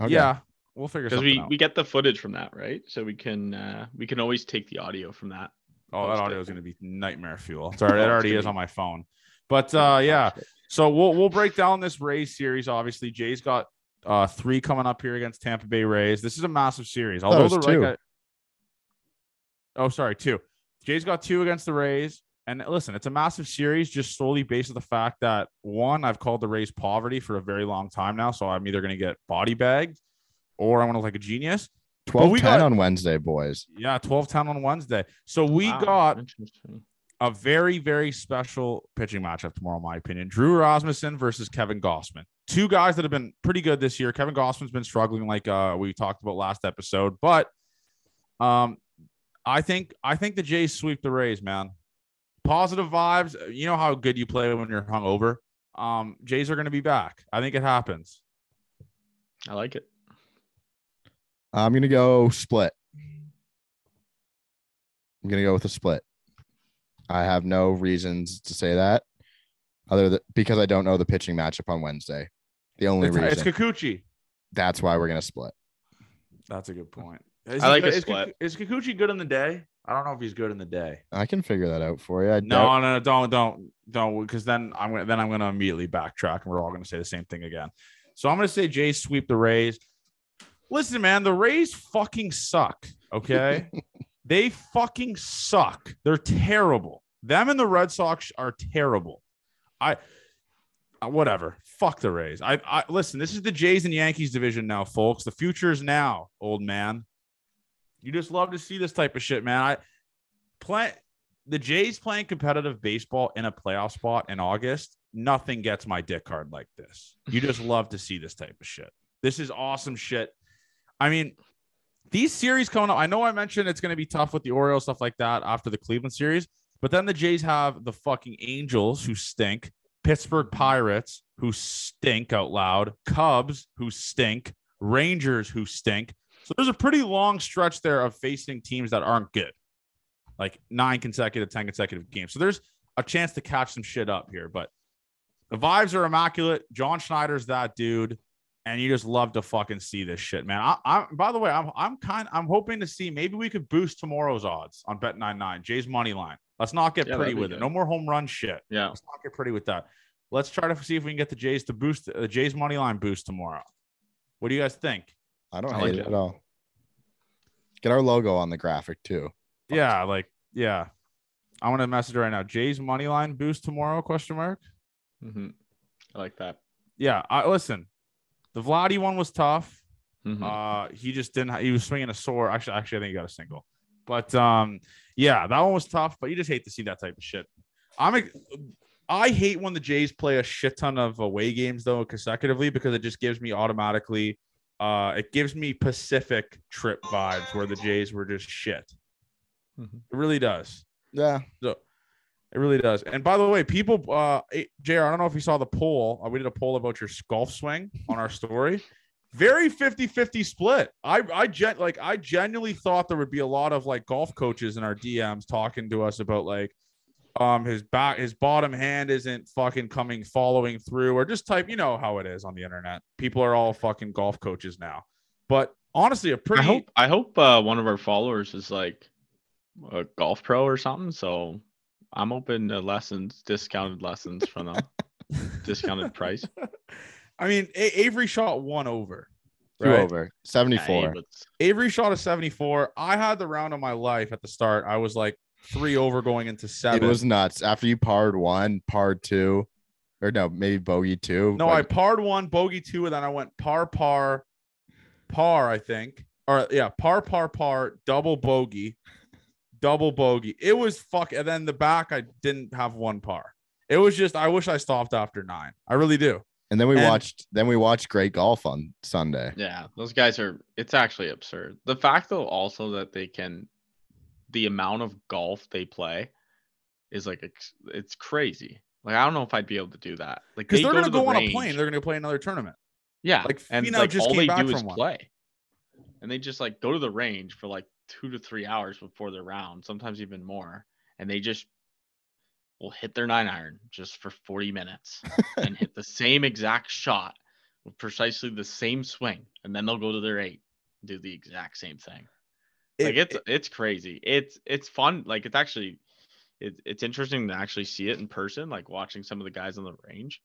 Okay. yeah we'll figure because something we out. we get the footage from that, right? So we can uh we can always take the audio from that. oh that audio is going to be nightmare fuel it's already, it Oh, already is on my phone but uh yeah So we'll we'll break down this Rays series. Obviously, Jay's got uh three coming up here against Tampa Bay Rays. This is a massive series. thought Although the two. like oh sorry, two. Jay's got two against the Rays. And listen, it's a massive series just solely based on the fact that one, I've called the Rays poverty for a very long time now. So I'm either gonna get body bagged or I'm gonna look like a genius. 12 we 10 got- on Wednesday, boys. Yeah, 12 10 on Wednesday. So we Wow, got a very, very special pitching matchup tomorrow, in my opinion. Drew Rasmussen versus Kevin Gausman. Two guys that have been pretty good this year. Kevin Gausman's been struggling, like uh, we talked about last episode, but um, I think I think the Jays sweep the Rays, man. Positive vibes. You know how good you play when you're hungover. Um, Jays are going to be back. I think it happens. I like it. I'm gonna go split. I'm gonna go with a split. I have no reasons to say that, other than because I don't know the pitching matchup on Wednesday. The only It's, reason it's Kikuchi. that's why we're gonna split. That's a good point. Is I like good- a split. Kiku- Is Kikuchi good in the day? I don't know if he's good in the day. I can figure that out for you. I No, doubt- no, no, don't, don't, don't, because then I'm gonna then I'm gonna immediately backtrack, and we're all gonna say the same thing again. So I'm gonna say Jays sweep the Rays. Listen, man, the Rays fucking suck. Okay, they fucking suck. They're terrible. Them and the Red Sox are terrible. I, uh, whatever. Fuck the Rays. I, I listen. This is the Jays and Yankees division now, folks. The future is now, old man. You just love to see this type of shit, man. I play the Jays playing competitive baseball in a playoff spot in August. Nothing gets my dick hard like this. You just love to see this type of shit. This is awesome shit. I mean, these series coming up. I know I mentioned it's going to be tough with the Orioles stuff like that after the Cleveland series, but then the Jays have the fucking Angels who stink, Pittsburgh Pirates who stink out loud, Cubs who stink, Rangers who stink. So there's a pretty long stretch there of facing teams that aren't good, like nine consecutive, 10 consecutive games. So there's a chance to catch some shit up here, but the vibes are immaculate. John Schneider's that dude. And you just love to fucking see this shit, man. I, I'm by the way, I'm I'm kind I'm hoping to see maybe we could boost tomorrow's odds on Bet 99, Jay's money line. Let's not get Yeah, pretty that'd be with it. No more home run shit. Yeah. Let's not get pretty with that. Let's try to see if we can get the Jays to boost the Jays money line boost tomorrow. What do you guys think? I don't I hate like it it. at all. Get our logo on the graphic too. Yeah, like yeah. I want to message right now. Jay's money line boost tomorrow? Question mark. hmm I like that. Yeah, I listen. The Vladdy one was tough. Mhm. Uh, he just didn't. He was swinging a sore. Actually, actually, I think he got a single. But um, yeah, that one was tough. But you just hate to see that type of shit. I'm. ex- I hate when the Jays play a shit ton of away games though consecutively because it just gives me automatically. Uh, it gives me Pacific trip vibes where the Jays were just shit. Mhm. It really does. Yeah. It really does. And by the way, people, uh, eh, JR, I don't know if you saw the poll. Uh, we did a poll about your golf swing on our story. very 50-50 split. I I gen- like I genuinely thought there would be a lot of like golf coaches in our DMs talking to us about like um his back his bottom hand isn't fucking coming following through or just type you know how it is on the internet. People are all fucking golf coaches now. But honestly, a pretty I hope I hope uh, one of our followers is like a golf pro or something. So I'm open to lessons, discounted lessons from them, discounted price. I mean, A- Avery shot one over. Two right? over 74. Hey, but Avery shot a 74. I had the round of my life at the start. I was like three over going into seven. It was nuts. After you parred one, parred two, or no, maybe bogey two. no, like, I parred one, bogey two, and then I went par, par, par, I think. Or yeah, par, par, par, double bogey, double bogey. It was fuck. And then the back, I didn't have one par. It was just, I wish I stopped after nine. I really do. and then we and- watched. Then we watched great golf on Sunday. yeah, those guys are. It's actually absurd. The fact though, also that they can, the amount of golf they play, is like it's crazy. Like I don't know if I'd be able to do that. Like Because they they're go going to to the go on a plane. They're going to play another tournament. Yeah, Like, and Finau like just all came they back do is one. play, and they just like go to the range for like two to three hours before their round, sometimes even more, and they just will hit their nine iron just for forty minutes and hit the same exact shot with precisely the same swing, and then they'll go to their eight, and do the exact same thing. Like It- it's it's crazy. It's it's fun. Like it's actually it, it's interesting to actually see it in person, like watching some of the guys on the range.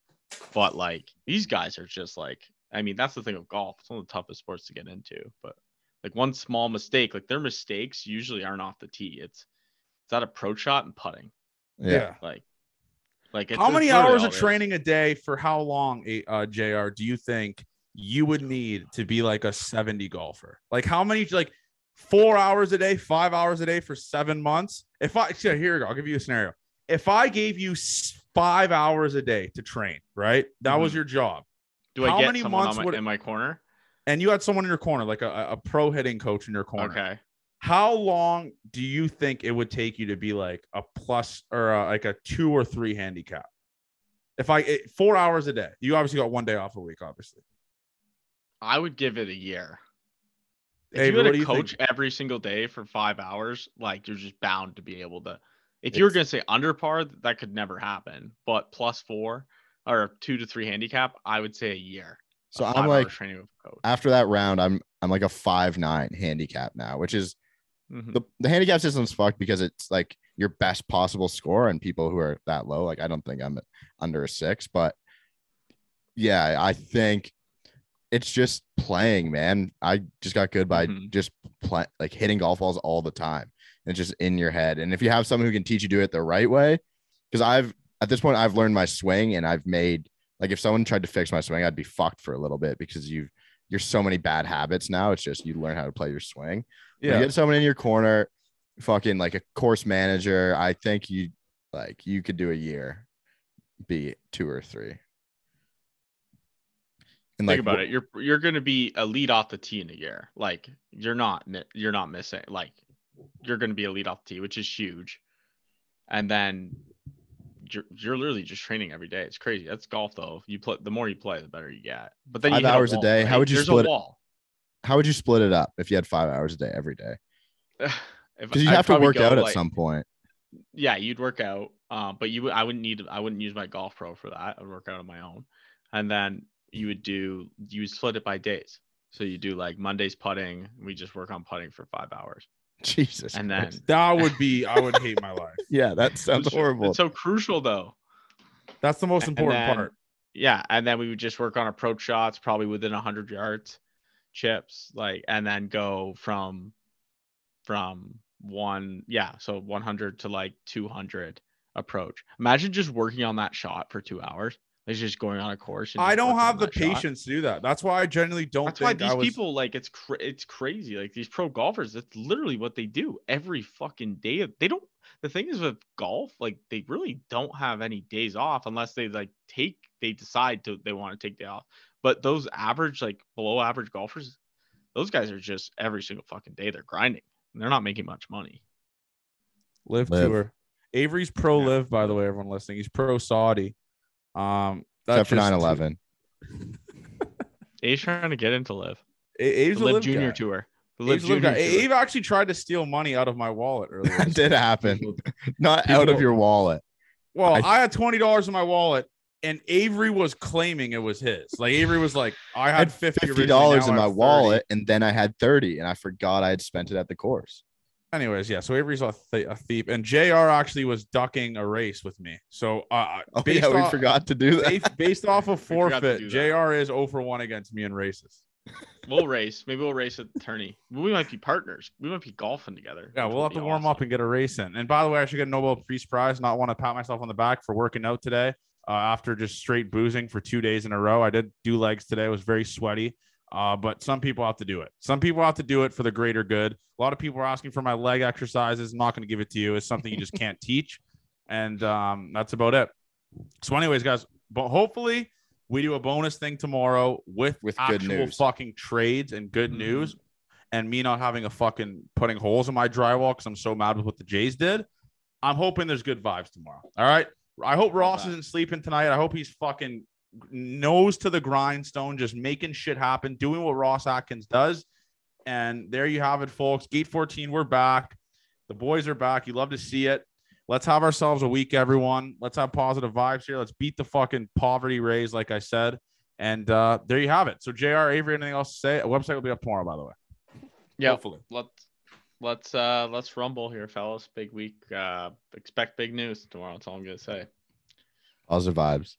But like these guys are just like I mean, that's the thing of golf. It's one of the toughest sports to get into. But like one small mistake, like their mistakes usually aren't off the tee. It's it's that approach shot and putting. Yeah. Like like it's, how many literally hours all of training a day for how long, uh, Jr. Do you think you would need to be like a seventy golfer? Like how many? Like four hours a day, five hours a day for seven months? If I yeah, here we go. I'll give you a scenario. If I gave you five hours a day to train, right? That was Mhm. your job, Do I get many someone months on my, would- in my corner? And you had someone in your corner, like a, a pro hitting coach in your corner. Okay. How long do you think it would take you to be like a plus or a, like a two or three handicap? If I it, four hours a day, you obviously got one day off a week, obviously. I would give it a year. If Avery, you had a think? coach every single day for five hours, like you're just bound to be able to. If you were gonna say under par, that could never happen. But plus four or two to three handicap, I would say a year. So I'm like, hours training with a coach. after that round, I'm I'm like a five nine handicap now, which is Mhm. the, the handicap system's fucked because it's like your best possible score and people who are that low. Like I don't think I'm under a six, but yeah, I think it's just playing, man. I just got good by Mhm. just play like hitting golf balls all the time. And it's just in your head. And if you have someone who can teach you to do it the right way, because I've at this point I've learned my swing and I've made like if someone tried to fix my swing, I'd be fucked for a little bit because you've you're so many bad habits now. It's just you learn how to play your swing. Yeah. You get someone in your corner, fucking like a course manager. I think you like you could do a year, be two or three. And Think about it. You're you're gonna be a lead off the tee in a year. Like you're not you're not missing. Like you're gonna be a lead off the tee, which is huge. And then you're you're literally just training every day. It's crazy. That's golf though. You play the more you play, the better you get. But then you Five hours a wall, day, how would you There's split a it? wall. How would you split it up if you had five hours a day every day? Because you I'd have to work out at some point. yeah, you'd work out. Um, but you I wouldn't need I wouldn't use my golf pro for that. I would work out on my own. And then you would do you would split it by days. So you do like Mondays putting, we just work on putting for five hours. Jesus. And then Christ. that would be. I would hate my life. yeah, that sounds it's, horrible. It's so crucial though. That's the most important then- part. Yeah, and then we would just work on approach shots, probably within hundred yards, chips, like, and then go from from one, yeah, so one hundred to like two hundred approach. Imagine just working on that shot for two hours. Like just going on a course. and I don't have the that shot. patience to do that. That's why I generally don't That's why these I was. people like it's cra- it's crazy. Like these pro golfers, that's literally what they do every fucking day. They don't. The thing is with golf, like they really don't have any days off unless they like take. They decide to they want to take day off. But those average, like below average golfers, those guys are just every single fucking day they're grinding. And they're not making much money. live, Live. tour. Avery's pro Yeah. live, by the way, everyone listening. He's pro Saudi. Um, that's Except for just 9 11. A's trying to get into live. A- Abe's The a live live junior guy. tour. The live Abe's a live junior guy. tour. Abe actually tried to steal money out of my wallet earlier. That did happen. Not People- out of your wallet. Well, I- I, had twenty dollars in my wallet, and Avery was claiming it was his. Like Avery was like, I I had had fifty fifty originally, dollars in my wallet, and then I had thirty, and I forgot I had spent it at the course. Anyways, yeah. So Avery's a, th- a thief, and Jr. actually was ducking a race with me. So, uh, Oh based yeah, we forgot to do that. based, based off of We forgot to forfeit, Jr. is 0 for one against me in races. We'll race. Maybe we'll race at the tourney. We might be partners. We might be golfing together. Yeah, we'll have to be warm awesome. up and get a race in. And by the way, I should get a Nobel Peace Prize. Not want to pat myself on the back for working out today uh, after just straight boozing for two days in a row. I did do legs today. It was very sweaty. Uh, but some people have to do it. Some people have to do it for the greater good. A lot of people are asking for my leg exercises. I'm not going to give it to you. It's something you just can't teach. And um, that's about it. So, anyways, guys, but hopefully we do a bonus thing tomorrow with, With good actual fucking trades and good Mhm. news and me not having a fucking putting holes in my drywall because I'm so mad with what the Jays did. I'm hoping there's good vibes tomorrow. All right. I hope Ross isn't sleeping tonight. I hope he's fucking nose to the grindstone, just making shit happen, doing what Ross Atkins does. And there you have it, folks. Gate 14, we're back. The boys are back. You love to see it. Let's have ourselves a week, everyone. Let's have positive vibes here. Let's beat the fucking poverty Rays, like I said. And uh, there you have it. So, JR, Avery, anything else to say? A website will be up tomorrow, by the way. Yeah. Hopefully. Let's let's uh let's rumble here, fellas. Big week. Uh expect big news tomorrow. That's all I'm gonna say. Positive vibes.